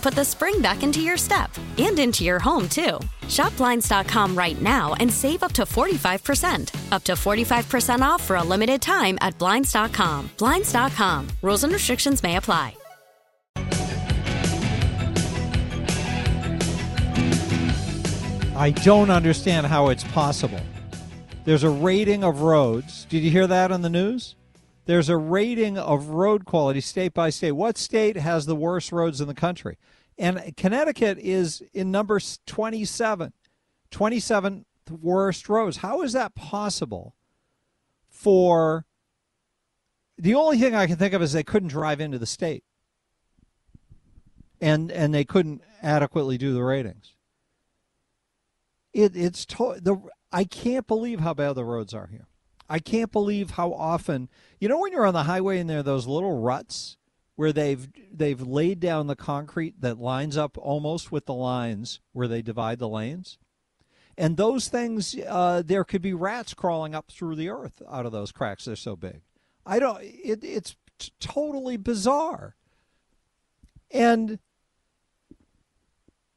put the spring back into your step and into your home, too. Shop Blinds.com right now and save up to 45%. Up to 45% off for a limited time at Blinds.com. Blinds.com. Rules and restrictions may apply. I don't understand how it's possible. There's a rating of roads. Did you hear that on the news? There's a rating of road quality state by state. What state has the worst roads in the country? And Connecticut is in number 27. 27 worst roads. How is that possible for the only thing I can think of is they couldn't drive into the state. And and they couldn't adequately do the ratings. It it's to, the I can't believe how bad the roads are here. I can't believe how often you know when you're on the highway and there are those little ruts where they've they've laid down the concrete that lines up almost with the lines where they divide the lanes. And those things, uh, there could be rats crawling up through the earth out of those cracks. They're so big. I don't. It, it's t- totally bizarre. And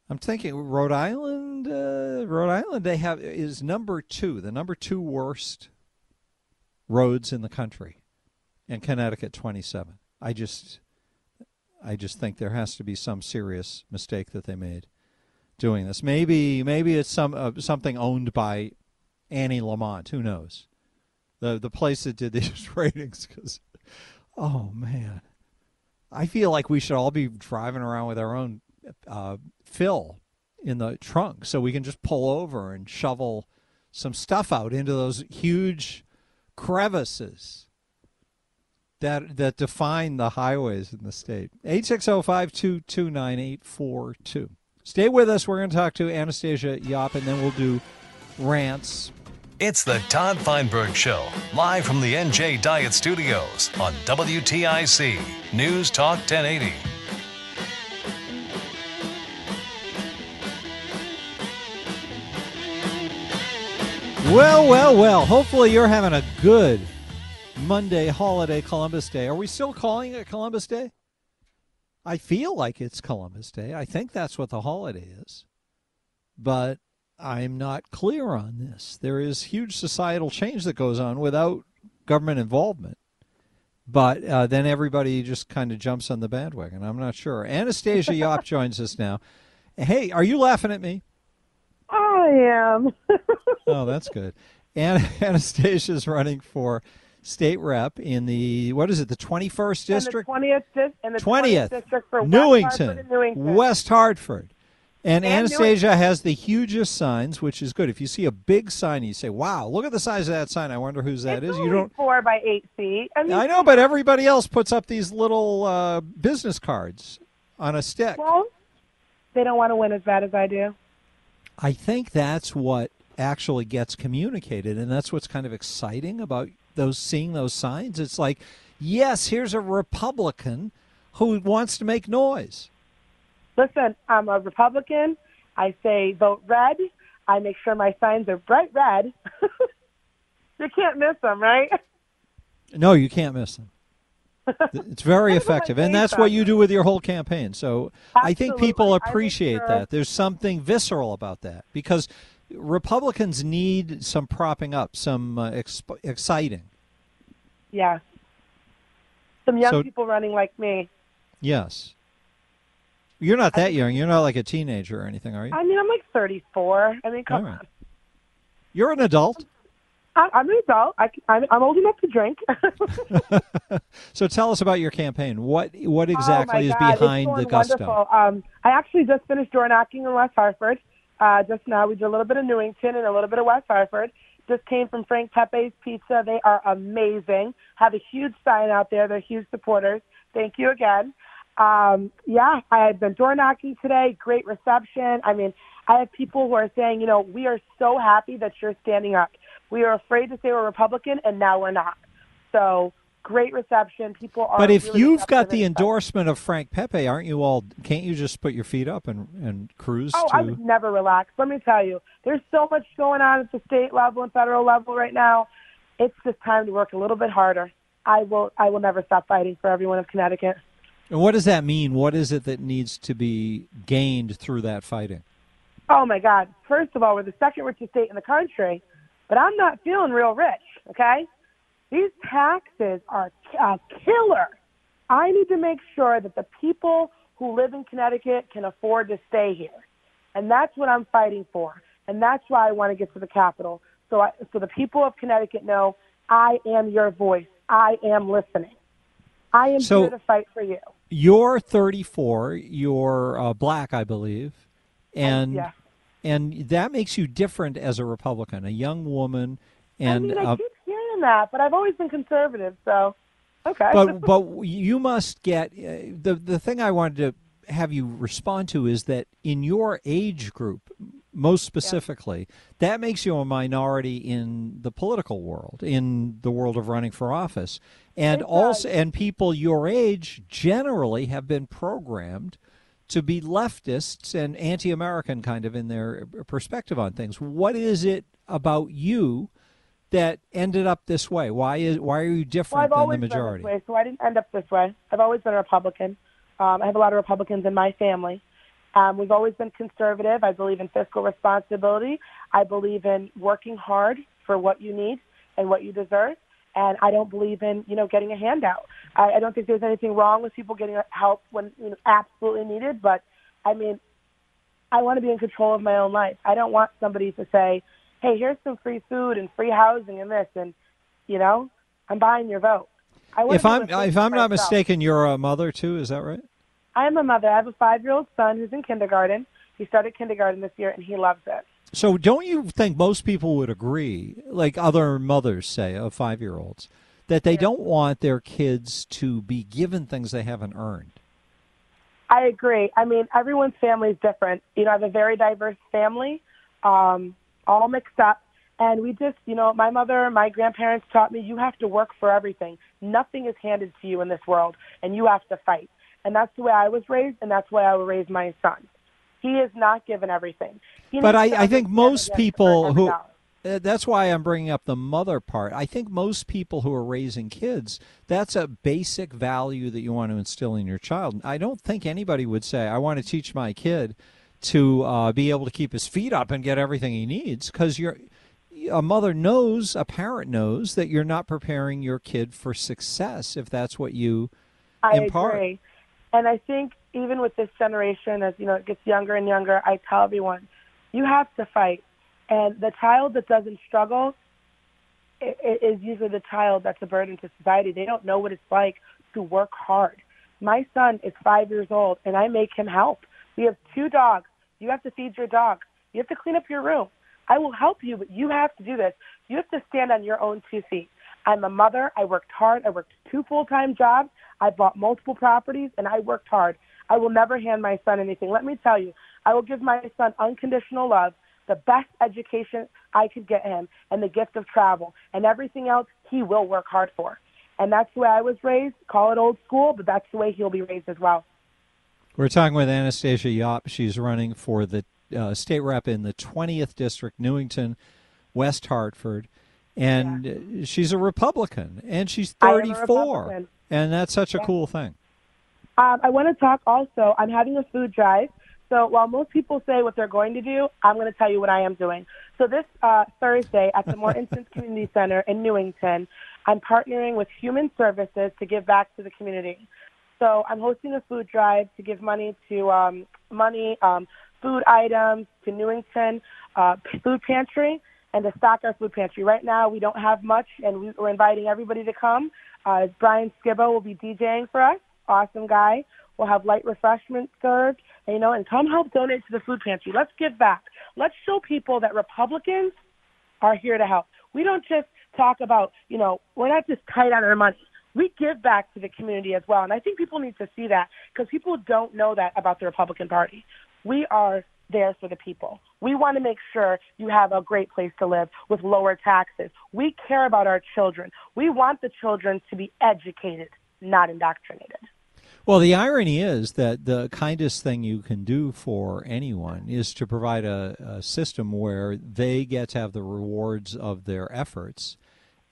I'm thinking Rhode Island. Uh, Rhode Island, they have is number two, the number two worst roads in the country, and Connecticut 27. I just, I just think there has to be some serious mistake that they made doing this. Maybe, maybe it's some uh, something owned by Annie Lamont. Who knows? The the place that did these ratings. Because, oh man, I feel like we should all be driving around with our own uh, fill in the trunk, so we can just pull over and shovel some stuff out into those huge crevices that that define the highways in the state. 860-522-9842. Stay with us. We're going to talk to Anastasia Yopp, and then we'll do rants. It's the Todd Feinberg Show, live from the NJ Diet Studios on WTIC News Talk 1080. Well, well, well. Hopefully, you're having a good Monday holiday, Columbus Day. Are we still calling it Columbus Day? I feel like it's Columbus Day. I think that's what the holiday is. But I'm not clear on this. There is huge societal change that goes on without government involvement. But uh, then everybody just kind of jumps on the bandwagon. I'm not sure. Anastasia Yopp joins us now. Hey, are you laughing at me? I am. oh, that's good. And Anastasia's running for state rep in the what is it, the twenty first district? Twentieth and the twentieth district for Newington, West Hartford, Newington. West Hartford. And, And Anastasia Newington. has the hugest signs, which is good. If you see a big sign, you say, "Wow, look at the size of that sign." I wonder whose that it's is. You don't. four by eight feet. I, mean, I know, but everybody else puts up these little uh, business cards on a stick. Well, they don't want to win as bad as I do. I think that's what actually gets communicated, and that's what's kind of exciting about those seeing those signs. It's like, yes, here's a Republican who wants to make noise. Listen, I'm a Republican. I say vote red. I make sure my signs are bright red. you can't miss them, right? No, you can't miss them. It's very That's what my effective, and that's what you do with your whole campaign. So I think people Absolutely. Appreciate that. There's something visceral about that because Republicans need some propping up, some uh, exp- exciting. Yeah. Some young So- people running like me. Yes. You're not that young. You're not like a teenager or anything, are you? I mean, I'm like 34. I mean, come right. on. You're an adult. I, I'm an adult. I, am I'm old enough to drink. So tell us about your campaign. What what Oh, exactly is God, behind the gusto? Wonderful. Um, I actually just finished door knocking in West Hartford. Uh, just now, we did a little bit of Newington and a little bit of West Hartford. Just came from Frank Pepe's Pizza. They are amazing. Have a huge sign out there. They're huge supporters. Thank you again. Um, yeah, I have been door knocking today. Great reception. I mean, I have people who are saying, you know, we are so happy that you're standing up. We are afraid to say we're Republican, and now we're not. So great reception. People are. But if really you've got the endorsement of Frank Pepe, aren't you all? Can't you just put your feet up and and cruise Oh, to? I would never relax. Let me tell you, there's so much going on at the state level and federal level right now. It's just time to work a little bit harder. I will. I will never stop fighting for everyone of Connecticut. And what does that mean? What is it that needs to be gained through that fighting? Oh my God! First of all, we're the second richest state in the country, but I'm not feeling real rich. Okay, these taxes are a killer. I need to make sure that the people who live in Connecticut can afford to stay here, and that's what I'm fighting for. And that's why I want to get to the Capitol, so I, so the people of Connecticut know I am your voice. I am listening. I am So- here to fight for you. You're 34. You're uh, black, I believe, and yeah. And that makes you different as a Republican, a young woman, and I mean, I uh, keep hearing that, but I've always been conservative, so okay. but but you must get uh, the the thing I wanted to have you respond to is that in your age group most specifically that makes you a minority in the political world in the world of running for office and It also does. and people your age generally have been programmed to be leftists and anti-American kind of in their perspective on things what is it about you that ended up this way why is why are you different I've than the majority way, so I didn't end up this way. I've always been a Republican. Um, I have a lot of Republicans in my family. Um, we've always been conservative. I believe in fiscal responsibility. I believe in working hard for what you need and what you deserve. And I don't believe in, you know, getting a handout. I, I don't think there's anything wrong with people getting help when you know, absolutely needed. But I mean, I want to be in control of my own life. I don't want somebody to say, "Hey, here's some free food and free housing and this," and you know, I'm buying your vote. I want if I'm able to think if I'm not myself. mistaken, you're a mother too. Is that right? I am a mother. I have a five-year-old son who's in kindergarten. He started kindergarten this year, and he loves it. So don't you think most people would agree, like other mothers say of five year olds, that they don't want their kids to be given things they haven't earned? I agree. I mean, everyone's family is different. You know, I have a very diverse family, um, all mixed up. And we just, you know, my mother, my grandparents taught me you have to work for everything. Nothing is handed to you in this world, and you have to fight. And that's the way I was raised, and that's the way I will raise my son. He is not given everything. He But I, I think most that he has to people who. Uh, that's why I'm bringing up the mother part. I think most people who are raising kids, that's a basic value that you want to instill in your child. I don't think anybody would say, I want to teach my kid to uh, be able to keep his feet up and get everything he needs because you're. A mother knows, a parent knows that you're not preparing your kid for success if that's what you I impart. agree. And I think even with this generation, as you know, it gets younger and younger, I tell everyone, you have to fight. And the child that doesn't struggle is usually the child that's a burden to society. They don't know what it's like to work hard. My son is five years old, and I make him help. We have two dogs. You have to feed your dog. You have to clean up your room. I will help you, but you have to do this. You have to stand on your own two feet. I'm a mother. I worked hard. I worked two full-time jobs. I bought multiple properties, and I worked hard. I will never hand my son anything. Let me tell you, I will give my son unconditional love, the best education I could get him, and the gift of travel, and everything else he will work hard for. And that's the way I was raised. Call it old school, but that's the way he'll be raised as well. We're talking with Anastasia Yopp. She's running for the uh, state rep in the 20th district, Newington, West Hartford. and yeah. she's a Republican, and she's 34, and that's such a cool thing. Um, I want to talk also. I'm having a food drive. So while most people say what they're going to do, I'm going to tell you what I am doing. So this uh, Thursday at the Mortensen Community Center in Newington, I'm partnering with Human Services to give back to the community. So I'm hosting a food drive to give money to um, money, um, food items to Newington uh, Food Pantry and to stock our food pantry. Right now, we don't have much, and we, are inviting everybody to come. Uh, Brian Skibbo will be DJing for us. Awesome guy. We'll have light refreshments served, you know, and come help donate to the food pantry. Let's give back. Let's show people that Republicans are here to help. We don't just talk about, you know, we're not just tight on our money. We give back to the community as well. And I think people need to see that because people don't know that about the Republican Party. We are there for the people. We want to make sure you have a great place to live with lower taxes. We care about our children. We want the children to be educated, not indoctrinated. Well, the irony is that the kindest thing you can do for anyone is to provide a, a, system where they get to have the rewards of their efforts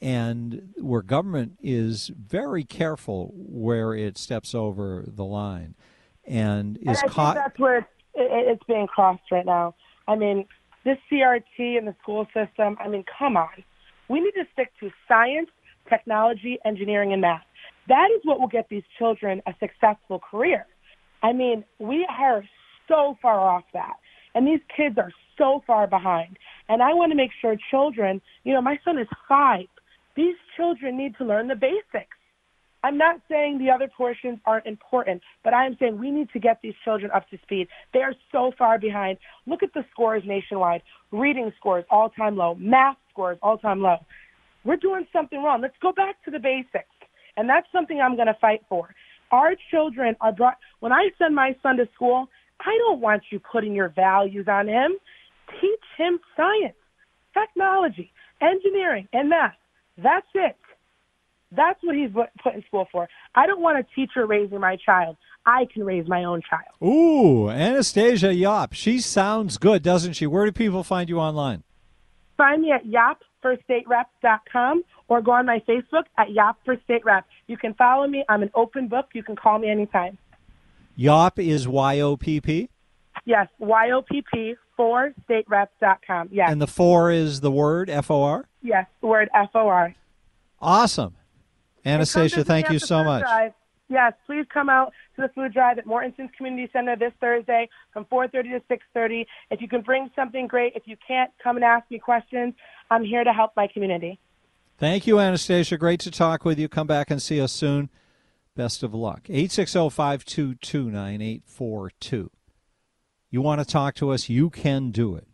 and where government is very careful where it steps over the line and is and caught. that's where it's, it's being crossed right now. I mean, this CRT in the school system, I mean, come on. We need to stick to science, technology, engineering, and math that is what will get these children a successful career. I mean, we are so far off that. And these kids are so far behind. And I want to make sure children, you know, my son is five. These children need to learn the basics. I'm not saying the other portions aren't important, but I am saying we need to get these children up to speed. They are so far behind. Look at the scores nationwide. Reading scores all time low, math scores all time low. We're doing something wrong. Let's go back to the basics. And that's something I'm going to fight for. Our children are brought, when I send my son to school, I don't want you putting your values on him. Teach him science, technology, engineering, and math. That's it. That's what he's put in school for. I don't want a teacher raising my child. I can raise my own child. Ooh, Anastasia Yopp. She sounds good, doesn't she? Where do people find you online? Find me at yoppforstaterep.com or go on my Facebook at Yopp for State Rep. You can follow me. I'm an open book. You can call me anytime. Yopp is Y O P P? Yes, Y O P P for staterep.com. Yes. And the four is the word F O R? Yes, the word F O R. Awesome. Anastasia, thank you so much. Drive. Yes, please come out to the food drive at Mortensen Community Center this Thursday from 4:30 to 6:30. If you can bring something great, if you can't, come and ask me questions. I'm here to help my community. Thank you, Anastasia. Great to talk with you. Come back and see us soon. Best of luck. 860 522 9842. You want to talk to us? You can do it.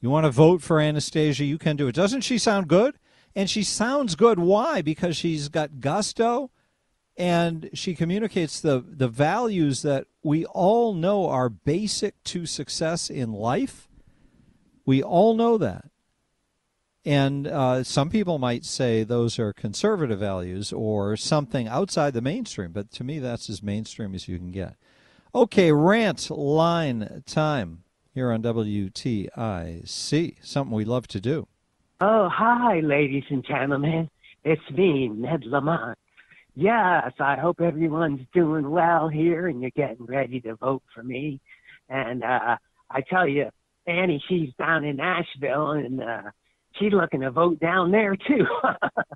You want to vote for Anastasia? You can do it. Doesn't she sound good? And she sounds good. Why? Because she's got gusto and she communicates the, the values that we all know are basic to success in life. We all know that. And uh, some people might say those are conservative values or something outside the mainstream, but to me, that's as mainstream as you can get. Okay, rant line time here on WTIC, something we love to do. Oh, hi, ladies and gentlemen. It's me, Ned Lamont. Yes, I hope everyone's doing well here and you're getting ready to vote for me. And uh, I tell you, Annie, she's down in Nashville and uh, she's looking to vote down there too.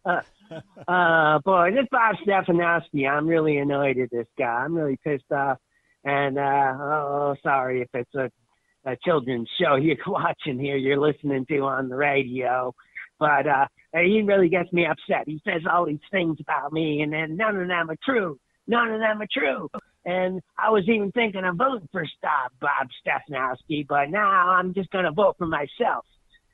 uh, boy, this Bob Stefanowski, I'm really annoyed at this guy. I'm really pissed off. And uh, oh, sorry if it's a, a children's show you're watching here, you're listening to on the radio. But uh, he really gets me upset. He says all these things about me, and then none of them are true. None of them are true. And I was even thinking of voting for Stop Bob Stefanowski, but now I'm just going to vote for myself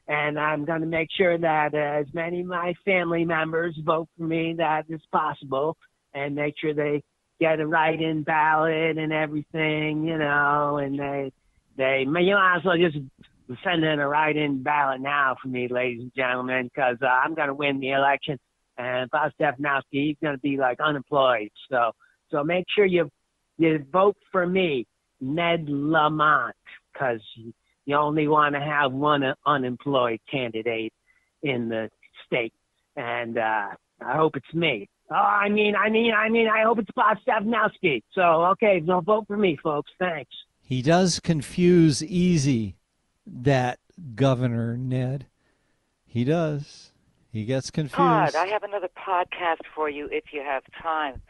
and I'm going to make sure that as many of my family members vote for me that is possible, and make sure they get a write-in ballot and everything, you know, and they they you might as well just send in a write-in ballot now for me, ladies and gentlemen, because uh, I'm going to win the election, and Bob Stefanowski he's going to be like unemployed, so so make sure you you vote for me, Ned Lamont, because you only want to have one unemployed candidate in the state, and uh, I hope it's me. Oh, I mean, I mean, I mean, I hope it's Bob Stefanowski. So, okay, don't vote for me, folks. Thanks. He does confuse easy that governor Ned. He does. He gets confused. Todd, I have another podcast for you if you have time.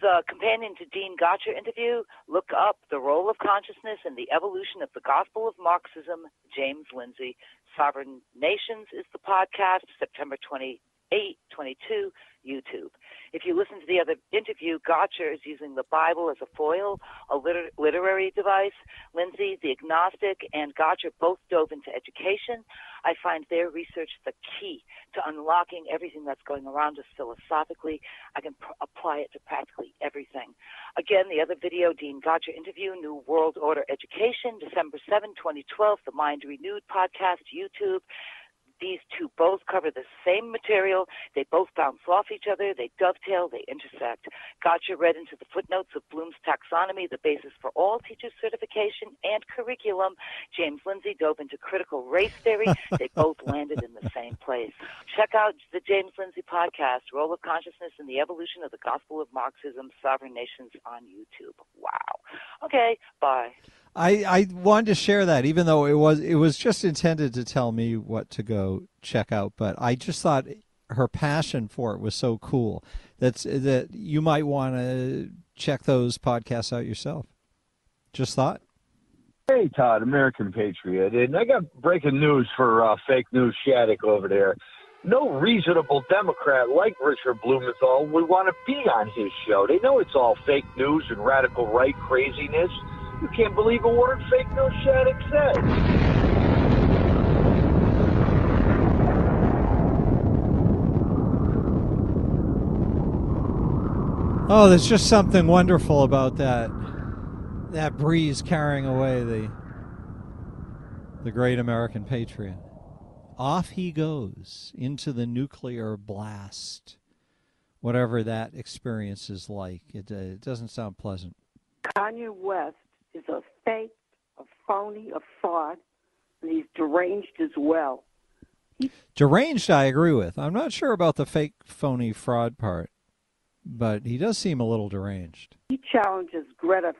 The companion to Dean Gotcher interview, look up The Role of Consciousness and the Evolution of the Gospel of Marxism, James Lindsay. Sovereign Nations is the podcast, September 28, 22, YouTube. If you listen to the other interview, Gotcher is using the Bible as a foil, a liter- literary device. Lindsay, the agnostic, and Gotcher both dove into education. I find their research the key to unlocking everything that's going around us philosophically. I can pr- apply it to practically everything. Again, the other video, Dean Gotcher interview, New World Order Education, December 7, 2012, the Mind Renewed podcast, YouTube these two both cover the same material. They both bounce off each other. They dovetail. They intersect. Gotcher read into the footnotes of Bloom's taxonomy, the basis for all teacher certification and curriculum. James Lindsay dove into critical race theory. they both landed in the same place. Check out the James Lindsay podcast, Role of Consciousness and the Evolution of the Gospel of Marxism, Sovereign Nations on YouTube. Wow. Okay, bye. I, I wanted to share that, even though it was it was just intended to tell me what to go check out. But I just thought her passion for it was so cool that's that you might want to check those podcasts out yourself. Just thought. Hey Todd, American Patriot, and I got breaking news for uh, fake news Shattuck over there. No reasonable Democrat like Richard Blumenthal would want to be on his show. They know it's all fake news and radical right craziness. You can't believe a word fake news Shattuck said. Oh, there's just something wonderful about that that breeze carrying away the the great American patriot. Off he goes into the nuclear blast. Whatever that experience is like, it, uh, it doesn't sound pleasant. Kanye West is a fake, a phony, a fraud, and he's deranged as well. Deranged, I agree with. I'm not sure about the fake, phony, fraud part, but he does seem a little deranged. He challenges Greta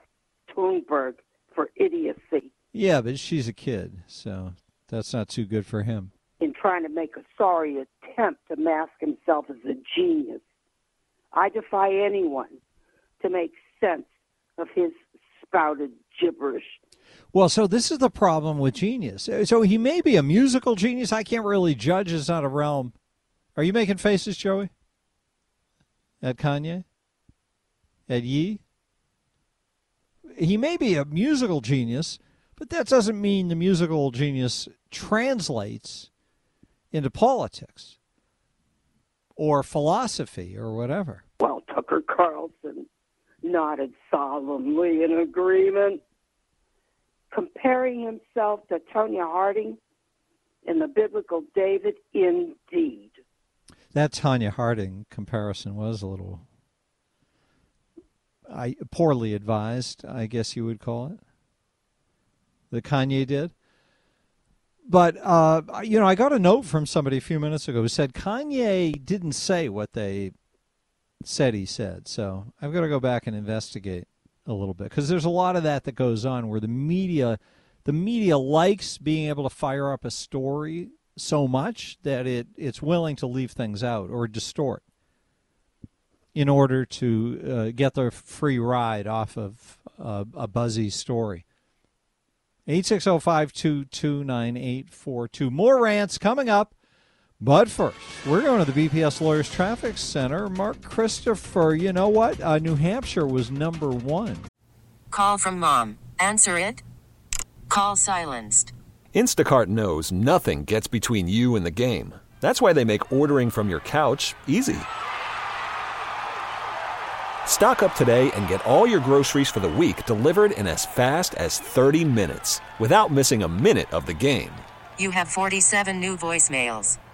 Thunberg for idiocy Yeah, but she's a kid, so that's not too good for him. in trying to make a sorry attempt to mask himself as a genius. I defy anyone to make sense of his spouted gibberish. Well, so this is the problem with genius. So he may be a musical genius. I can't really judge. It's not a realm. Are you making faces, Joey? At Kanye? At Ye? He may be a musical genius, but that doesn't mean the musical genius translates into politics or philosophy or whatever. Well, Tucker Carlson nodded solemnly in agreement, comparing himself to Tonya Harding in the biblical David, indeed. That Tonya Harding comparison was a little I poorly advised, I guess you would call it. That Kanye did. But uh, you know, I got a note from somebody a few minutes ago who said Kanye didn't say what they said he said. So I've got to go back and investigate a little bit because there's a lot of that that goes on where the media, the media likes being able to fire up a story so much that it it's willing to leave things out or distort in order to uh, get their free ride off of uh, a buzzy story. 860-522-9842. More rants coming up. But first, we're going to the BPS Lawyers Traffic Center. Mark Christopher, you know what? Uh, New Hampshire was number one. Call from mom. Answer it. Call silenced. Instacart knows nothing gets between you and the game. That's why they make ordering from your couch easy. Stock up today and get all your groceries for the week delivered in as fast as 30 minutes without missing a minute of the game. You have 47 new voicemails.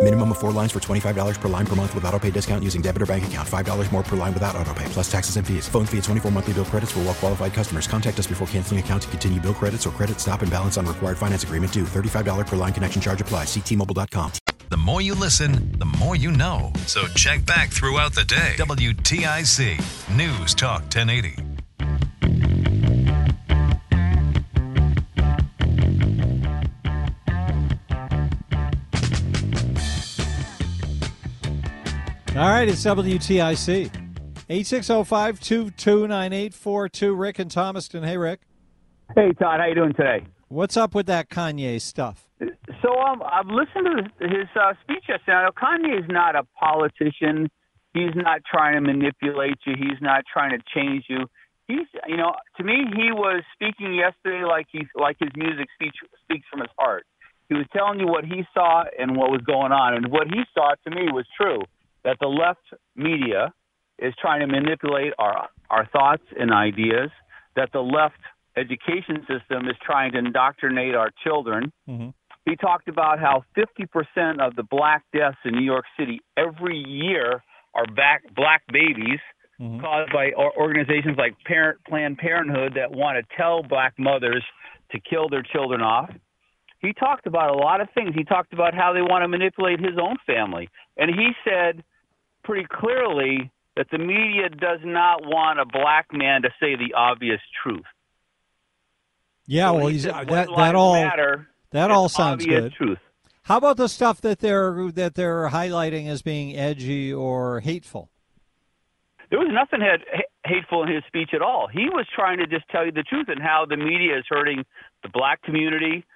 Minimum of four lines for $25 per line per month with auto pay discount using debit or bank account. $5 more per line without auto pay, plus taxes and fees. Phone fee at 24 monthly bill credits for all well qualified customers. Contact us before canceling account to continue bill credits or credit stop and balance on required finance agreement due. $35 per line connection charge apply. Ctmobile.com. The more you listen, the more you know. So check back throughout the day. WTIC News Talk 1080. All right, it's WTIC. 860-522-9842. Rick and Thomaston. Hey, Rick. Hey, Todd. How you doing today? What's up with that Kanye stuff? So um, I've listened to his uh, speech yesterday. Now, Kanye is not a politician. He's not trying to manipulate you. He's not trying to change you. He's, you know, to me, he was speaking yesterday like he, like his music speech speaks from his heart. He was telling you what he saw and what was going on, and what he saw to me was true. That the left media is trying to manipulate our our thoughts and ideas. That the left education system is trying to indoctrinate our children. Mm-hmm. He talked about how 50% of the black deaths in New York City every year are back black babies Mm-hmm. caused by organizations like Parent Planned Parenthood that want to tell black mothers to kill their children off. He talked about a lot of things. He talked about how they want to manipulate his own family. And he said pretty clearly that the media does not want a black man to say the obvious truth. Yeah, So well, he he's that "What that all matter that all sounds good. Truth. How about the stuff that they're that they're highlighting as being edgy or hateful? There was nothing had, hateful in his speech at all. He was trying to just tell you the truth and how the media is hurting the black community,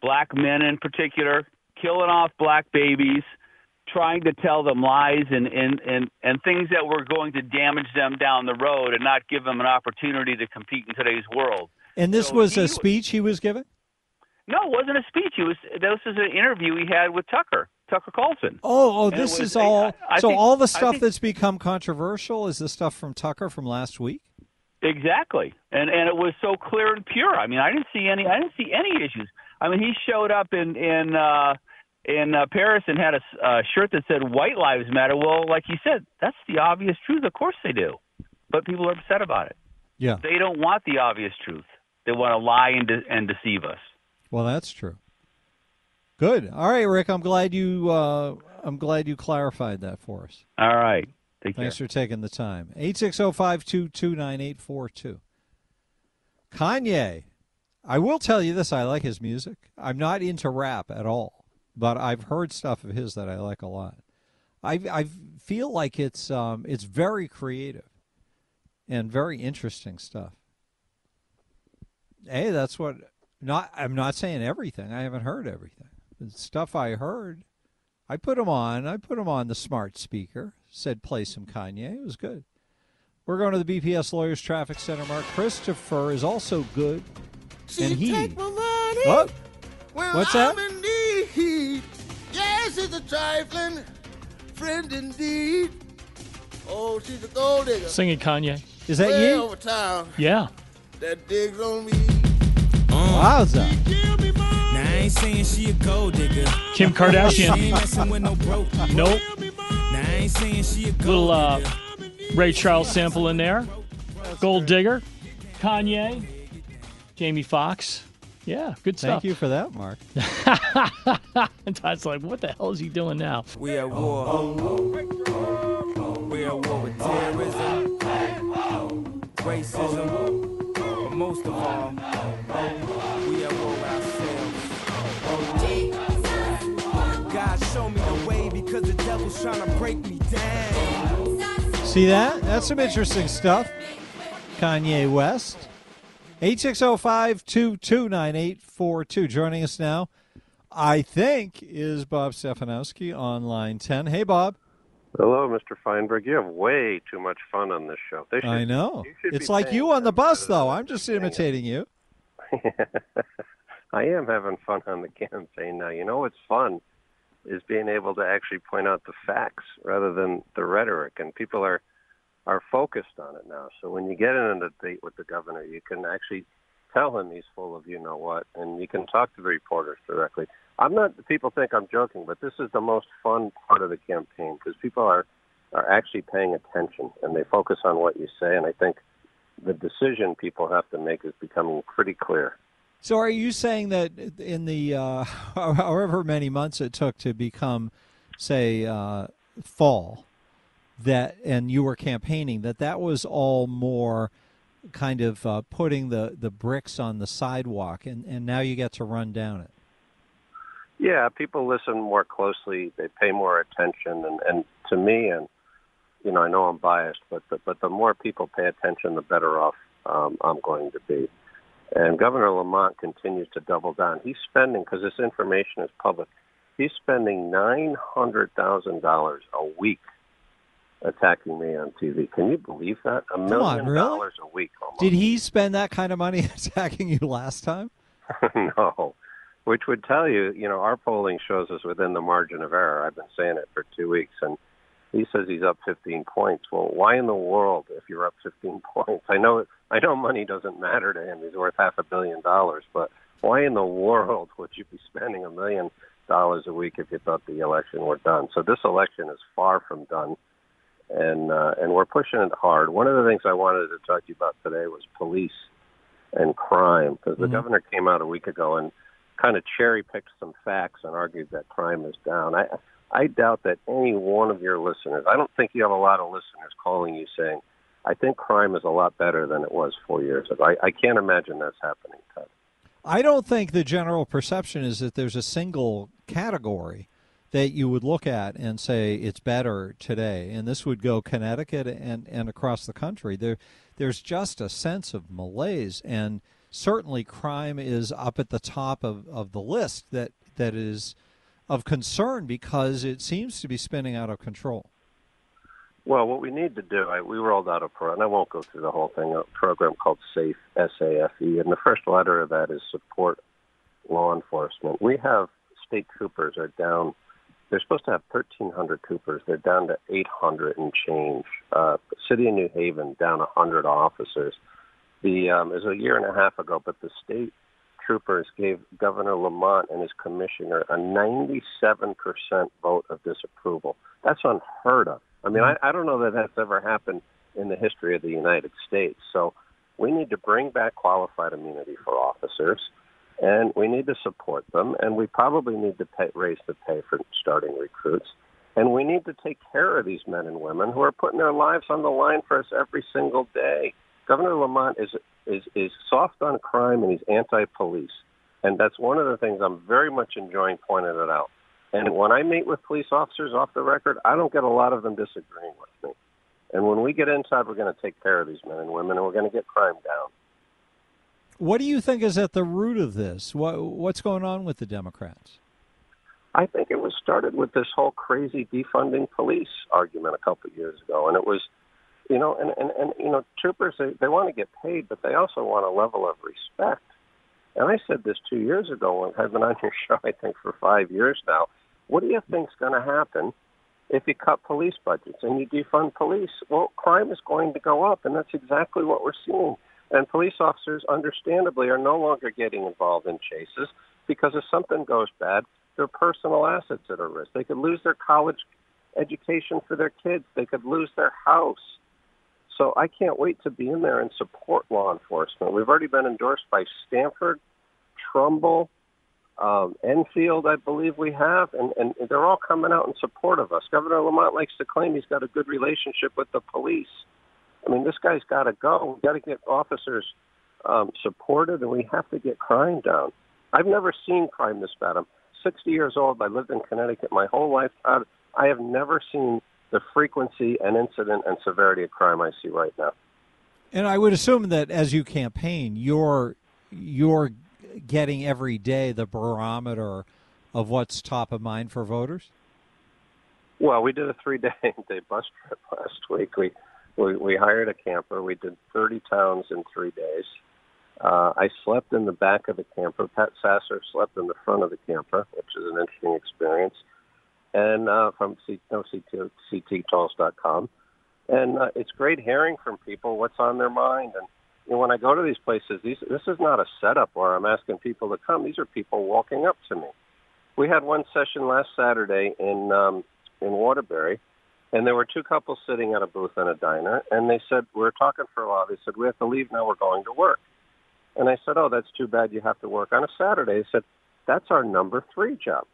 black men in particular, killing off black babies, trying to tell them lies and and and, and things that were going to damage them down the road and not give them an opportunity to compete in today's world. And this So was a speech he was giving. No, it wasn't a speech. It was this was an interview he had with Tucker, Tucker Carlson. Oh, oh, this was- is all. I- I so think- all the stuff think- that's become controversial is the stuff from Tucker from last week. Exactly, and and it was so clear and pure. I mean, I didn't see any. I didn't see any issues. I mean, he showed up in in uh, in uh, Paris and had a uh, shirt that said "White Lives Matter." Well, like you said, that's the obvious truth. Of course they do, but people are upset about it. Yeah. They don't want the obvious truth. They want to lie and de- and deceive us. Well, that's true. Good. All right, Rick. I'm glad you. Uh, I'm glad you clarified that for us. All right. Take Thanks care. for taking the time. 860-522-9842. Kanye. I will tell you this, I like his music. I'm not into rap at all, but I've heard stuff of his that I like a lot. I I feel like it's um it's very creative and very interesting stuff. Hey, that's what not I'm not saying everything. I haven't heard everything. The stuff I heard I put him on. I put him on the smart speaker. Said play some Kanye. It was good. We're going to the BPS Lawyers Traffic Center. Mark Christopher is also good. and he. What? What's that? I'm in need. Yes, it's a trifling friend indeed. Oh, she's a gold digger. Singing Kanye. Is that Way you? over town. Yeah. That digs on me. Wowza. Now I ain't saying she a gold digger. Kim Kardashian. She ain't messing with no broke. Nope. Now I ain't saying she a gold Little uh, digger. Ray Charles sample in there. Gold Digger, Kanye, Jamie Foxx. Yeah, good stuff. Thank you for that, Mark. and Todd's like, what the hell is he doing now? We at war. We at war with terrorism, racism, but most of all, we at war with ourselves. God, show me the way because the devil's trying to break me down. See that? That's some interesting stuff. Kanye West. 860-522-9842. Joining us now, I think, is Bob Stefanowski on line 10. Hey, Bob. Hello, Mr. Feinberg. You have way too much fun on this show. Should, I know. It's like you on the bus, though. I'm just imitating you. I am having fun on the campaign now. You know what's fun is being able to actually point out the facts rather than the rhetoric, and people are are focused on it now. So when you get in a debate with the governor, you can actually tell him he's full of you know what, and you can talk to the reporters directly. I'm not. People think I'm joking, but this is the most fun part of the campaign because people are are actually paying attention and they focus on what you say, and I think the decision people have to make is becoming pretty clear. So are you saying that in the uh, however many months it took to become, say, uh, fall, that and you were campaigning that that was all more kind of uh, putting the, the bricks on the sidewalk and, and now you get to run down it. Yeah, people listen more closely. They pay more attention, and and to me, and you know, I know I'm biased, but the, but the more people pay attention, the better off um, I'm going to be. And Governor Lamont continues to double down. He's spending because this information is public. He's spending nine hundred thousand dollars a week attacking me on TV. Can you believe that? A million on, really? dollars a week almost. Did he spend that kind of money attacking you last time? no, which would tell you, you know, our polling shows us within the margin of error. I've been saying it for two weeks, and he says he's up 15 points. Well, why in the world, if you're up 15 points? I know, I know, money doesn't matter to him. He's worth half a billion dollars, but why in the world would you be spending a million dollars a week if you thought the election were done? So this election is far from done. And uh, and we're pushing it hard. One of the things I wanted to talk to you about today was police and crime because the Mhm. governor came out a week ago and kind of cherry picked some facts and argued that crime is down. I I doubt that any one of your listeners. I don't think you have a lot of listeners calling you saying, "I think crime is a lot better than it was four years ago." I, I can't imagine that's happening. Ted. I don't think the general perception is that there's a single category that you would look at and say it's better today, and this would go Connecticut and, and across the country. There, there's just a sense of malaise, and certainly crime is up at the top of, of the list that that is of concern because it seems to be spinning out of control. Well, what we need to do, I, we rolled out a program, and I won't go through the whole thing, a program called SAFE, S-A-F-E, and the first letter of that is support law enforcement. We have state troopers are down. They're supposed to have 1,300 troopers. They're down to 800 and change. Uh, City of New Haven down 100 officers. The um, it was a year and a half ago, but the state troopers gave Governor Lamont and his commissioner a 97% vote of disapproval. That's unheard of. I mean, I, I don't know that that's ever happened in the history of the United States. So we need to bring back qualified immunity for officers, and we need to support them, and we probably need to pay, raise the pay for starting recruits. And we need to take care of these men and women who are putting their lives on the line for us every single day. Governor Lamont is is is soft on crime and he's anti-police, and that's one of the things I'm very much enjoying pointing it out. And when I meet with police officers off the record, I don't get a lot of them disagreeing with me. And when we get inside, we're going to take care of these men and women, and we're going to get crime down. What do you think is at the root of this? What, what's going on with the Democrats? I think it was started with this whole crazy defunding police argument a couple of years ago, and it was, you know, and and, and you know, troopers they, they want to get paid, but they also want a level of respect. And I said this two years ago and I've been on your show, I think for five years now. What do you think's going to happen if you cut police budgets and you defund police? Well, crime is going to go up, and that's exactly what we're seeing. And police officers, understandably, are no longer getting involved in chases because if something goes bad, their personal assets are at risk. They could lose their college education for their kids. They could lose their house. So I can't wait to be in there and support law enforcement. We've already been endorsed by Stamford, Trumbull, um, Enfield, I believe we have, and, and they're all coming out in support of us. Governor Lamont likes to claim he's got a good relationship with the police. I mean, this guy's got to go. We've got to get officers um, supported, and we have to get crime down. I've never seen crime this bad. I'm 60 years old. I lived in Connecticut my whole life. I have never seen the frequency and incident and severity of crime I see right now. And I would assume that as you campaign, you're you're getting every day the barometer of what's top of mind for voters. Well, we did a three-day day bus trip last week. We, we we hired a camper. We did 30 towns in three days. Uh, I slept in the back of the camper. Pat Sasser slept in the front of the camper, which is an interesting experience and uh, from C- no, CT, cttalks.com. And uh, it's great hearing from people what's on their mind. And you know, when I go to these places, these, this is not a setup where I'm asking people to come. These are people walking up to me. We had one session last Saturday in um, in Waterbury, and there were two couples sitting at a booth in a diner, and they said we were talking for a while. They said we have to leave now. We're going to work. And I said, oh, that's too bad. You have to work on a Saturday. They said that's our number three job.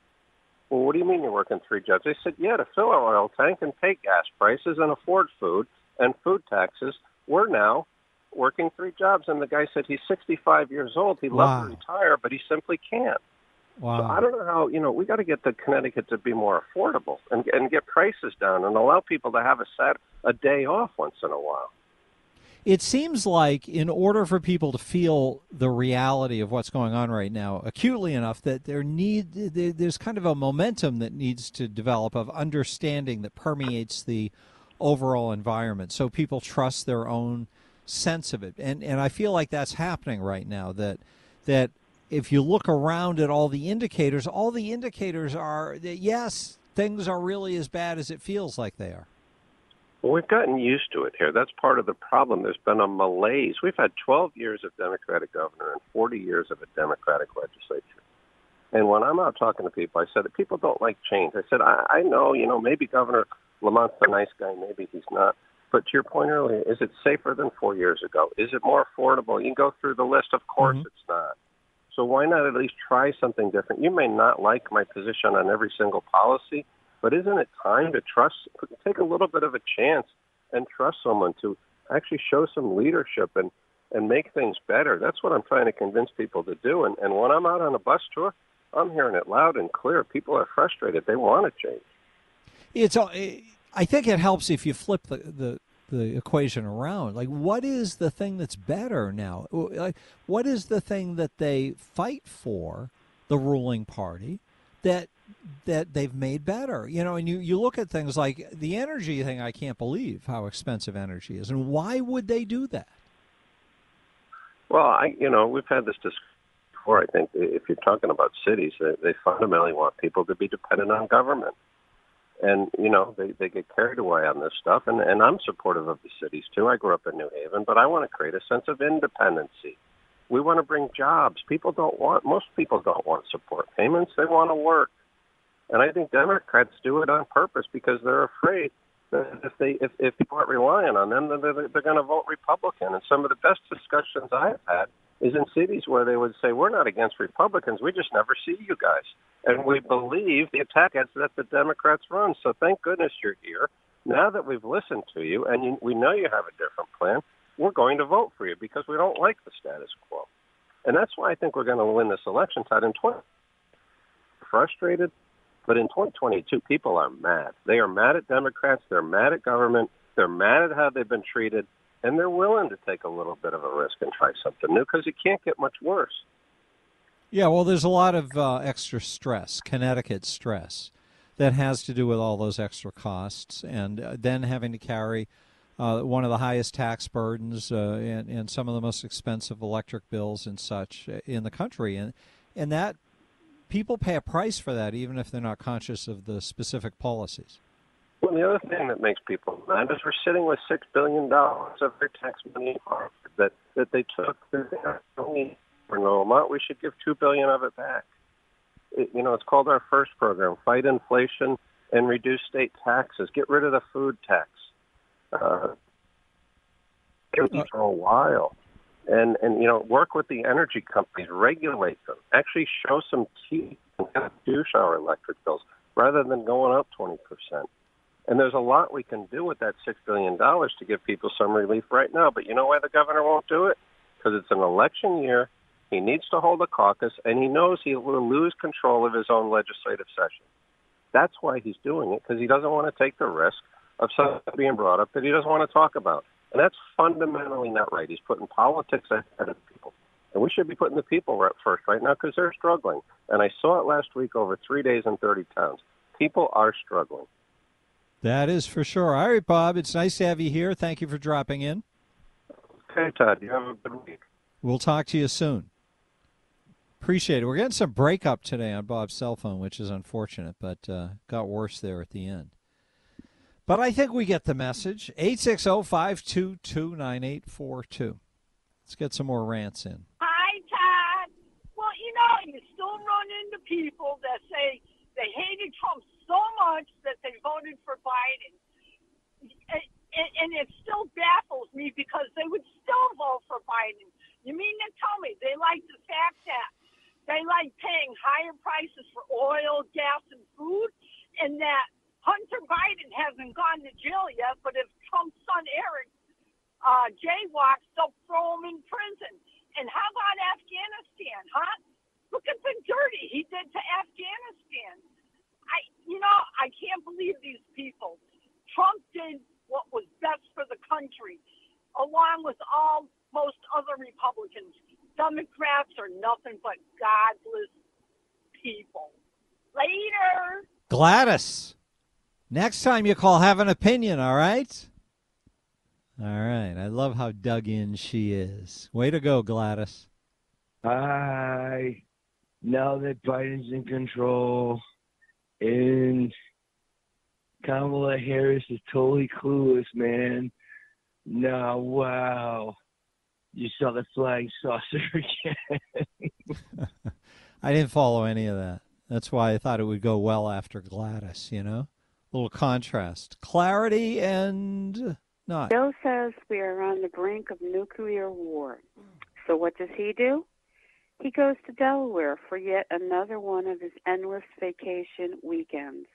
Well, what do you mean you're working three jobs? They said, yeah, to fill our oil tank and pay gas prices and afford food and food taxes. We're now working three jobs. And the guy said he's 65 years old. He'd wow. love to retire, but he simply can't. Wow. So I don't know how, you know, we got to get the Connecticut to be more affordable and, and get prices down and allow people to have a, sat, a day off once in a while. It seems like in order for people to feel the reality of what's going on right now acutely enough that there need there's kind of a momentum that needs to develop of understanding that permeates the overall environment. So people trust their own sense of it. And and I feel like that's happening right now that that if you look around at all the indicators all the indicators are that yes things are really as bad as it feels like they are well, we've gotten used to it here. That's part of the problem. There's been a malaise. We've had 12 years of Democratic governor and 40 years of a Democratic legislature. And when I'm out talking to people, I said that people don't like change. I said, I, I know, you know, maybe Governor Lamont's a nice guy, maybe he's not. But to your point earlier, is it safer than four years ago? Is it more affordable? You can go through the list. Of course, mm-hmm. it's not. So why not at least try something different? You may not like my position on every single policy, but isn't it time to trust, take a little bit of a chance and trust someone to actually show some leadership and, and make things better? That's what I'm trying to convince people to do. And, and when I'm out on a bus tour, I'm hearing it loud and clear. People are frustrated. They want to change. It's. I think it helps if you flip the, the the equation around. Like, what is the thing that's better now? Like, what is the thing that they fight for, the ruling party, that that they've made better. You know, and you, you look at things like the energy thing, I can't believe how expensive energy is. And why would they do that? Well, I you know, we've had this discussion before. I think if you're talking about cities, they, they fundamentally want people to be dependent on government. And, you know, they, they get carried away on this stuff. And, and I'm supportive of the cities, too. I grew up in New Haven, but I want to create a sense of independency. We want to bring jobs. People don't want, most people don't want support payments. They want to work and I think Democrats do it on purpose because they're afraid that if they if, if people aren't relying on them, then they're, they're going to vote Republican. And some of the best discussions I've had is in cities where they would say, "We're not against Republicans. We just never see you guys." And we believe the attack ads that the Democrats run. So thank goodness you're here. Now that we've listened to you and you, we know you have a different plan, we're going to vote for you because we don't like the status quo. And that's why I think we're going to win this election. Todd, in 20, frustrated, but in 2022, people are mad. They are mad at Democrats. They're mad at government. They're mad at how they've been treated. And they're willing to take a little bit of a risk and try something new because it can't get much worse. Yeah, well, there's a lot of uh, extra stress, Connecticut stress, that has to do with all those extra costs and uh, then having to carry uh, one of the highest tax burdens uh, and, and some of the most expensive electric bills and such uh, in the country. And, and that people pay a price for that, even if they're not conscious of the specific policies. Well, the other thing that makes people mad is we're sitting with six billion dollars of their tax money that that they took. For no amount. We should give two billion of it back. It, you know, it's called our first program: fight inflation and reduce state taxes. Get rid of the food tax. Uh, for a while. And and you know, work with the energy companies, regulate them, actually show some teeth and reduce our electric bills rather than going up twenty percent. And there's a lot we can do with that six billion dollars to give people some relief right now. But you know why the governor won't do it? Because it's an election year. He needs to hold a caucus, and he knows he will lose control of his own legislative session. That's why he's doing it because he doesn't want to take the risk of something being brought up that he doesn't want to talk about. And that's fundamentally not right. He's putting politics ahead of people. And we should be putting the people right first right now because they're struggling. And I saw it last week over three days in 30 towns. People are struggling. That is for sure. All right, Bob, it's nice to have you here. Thank you for dropping in. Okay, Todd, you have a good week. We'll talk to you soon. Appreciate it. We're getting some breakup today on Bob's cell phone, which is unfortunate, but uh, got worse there at the end. But I think we get the message. 860 522 9842. Let's get some more rants in. Hi, Todd. Well, you know, you still run into people that say they hated Trump so much that they voted for Biden. And, and it still baffles me because they would still vote for Biden. You mean to tell me they like the fact that they like paying higher prices for oil, gas, and food, and that Hunter Biden hasn't gone to jail yet, but if Trump's son Eric uh, jaywalks, they'll throw him in prison. And how about Afghanistan, huh? Look at the dirty he did to Afghanistan. I, you know, I can't believe these people. Trump did what was best for the country, along with all most other Republicans. Democrats are nothing but godless people. Later. Gladys. Next time you call, have an opinion, all right? All right. I love how dug in she is. Way to go, Gladys. Hi. Now that Biden's in control and Kamala Harris is totally clueless, man. Now, wow. You saw the flying saucer again. I didn't follow any of that. That's why I thought it would go well after Gladys, you know? A little contrast. Clarity and not. Joe says we are on the brink of nuclear war. So what does he do? He goes to Delaware for yet another one of his endless vacation weekends.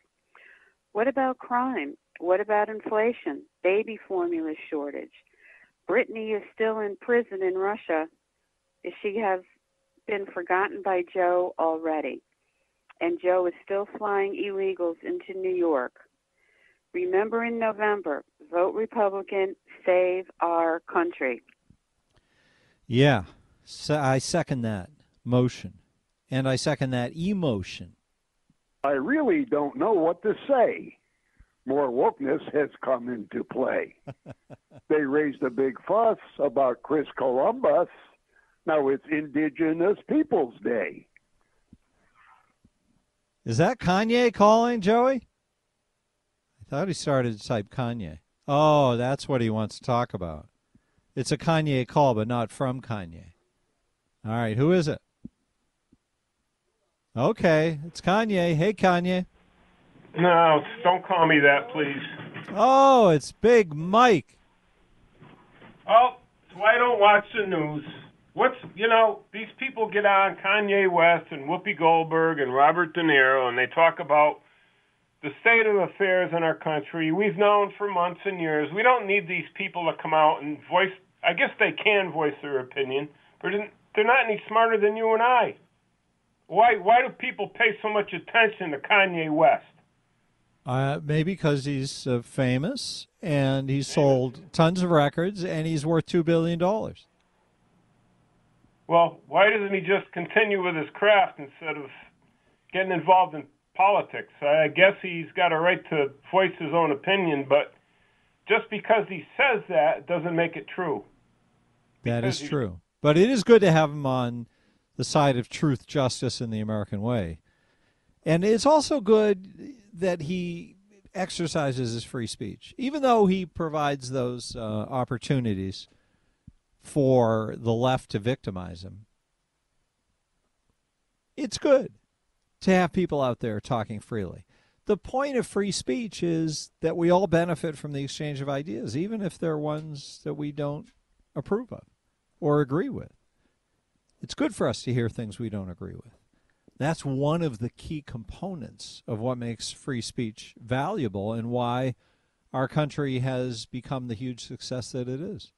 What about crime? What about inflation? Baby formula shortage? Brittany is still in prison in Russia. She has been forgotten by Joe already? And Joe is still flying illegals into New York. Remember in November, vote Republican, save our country. Yeah, so I second that motion. And I second that emotion. I really don't know what to say. More wokeness has come into play. they raised a big fuss about Chris Columbus. Now it's Indigenous Peoples Day. Is that Kanye calling, Joey? I thought he started to type Kanye. Oh, that's what he wants to talk about. It's a Kanye call, but not from Kanye. All right, who is it? Okay, it's Kanye. Hey, Kanye. No, don't call me that, please. Oh, it's Big Mike. Oh, so I don't watch the news. What's you know these people get on Kanye West and Whoopi Goldberg and Robert De Niro and they talk about the state of affairs in our country. We've known for months and years. We don't need these people to come out and voice. I guess they can voice their opinion, but they're not any smarter than you and I. Why why do people pay so much attention to Kanye West? Uh, maybe because he's uh, famous and he's sold tons of records and he's worth two billion dollars. Well, why doesn't he just continue with his craft instead of getting involved in politics? I guess he's got a right to voice his own opinion, but just because he says that doesn't make it true. That is true. But it is good to have him on the side of truth, justice, and the American way. And it's also good that he exercises his free speech, even though he provides those uh, opportunities for the left to victimize him. It's good to have people out there talking freely. The point of free speech is that we all benefit from the exchange of ideas, even if they're ones that we don't approve of or agree with. It's good for us to hear things we don't agree with. That's one of the key components of what makes free speech valuable and why our country has become the huge success that it is.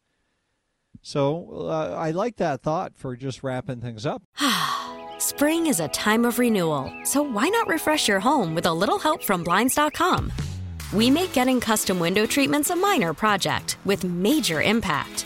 So uh, I like that thought for just wrapping things up. Spring is a time of renewal, so why not refresh your home with a little help from Blinds.com? We make getting custom window treatments a minor project with major impact.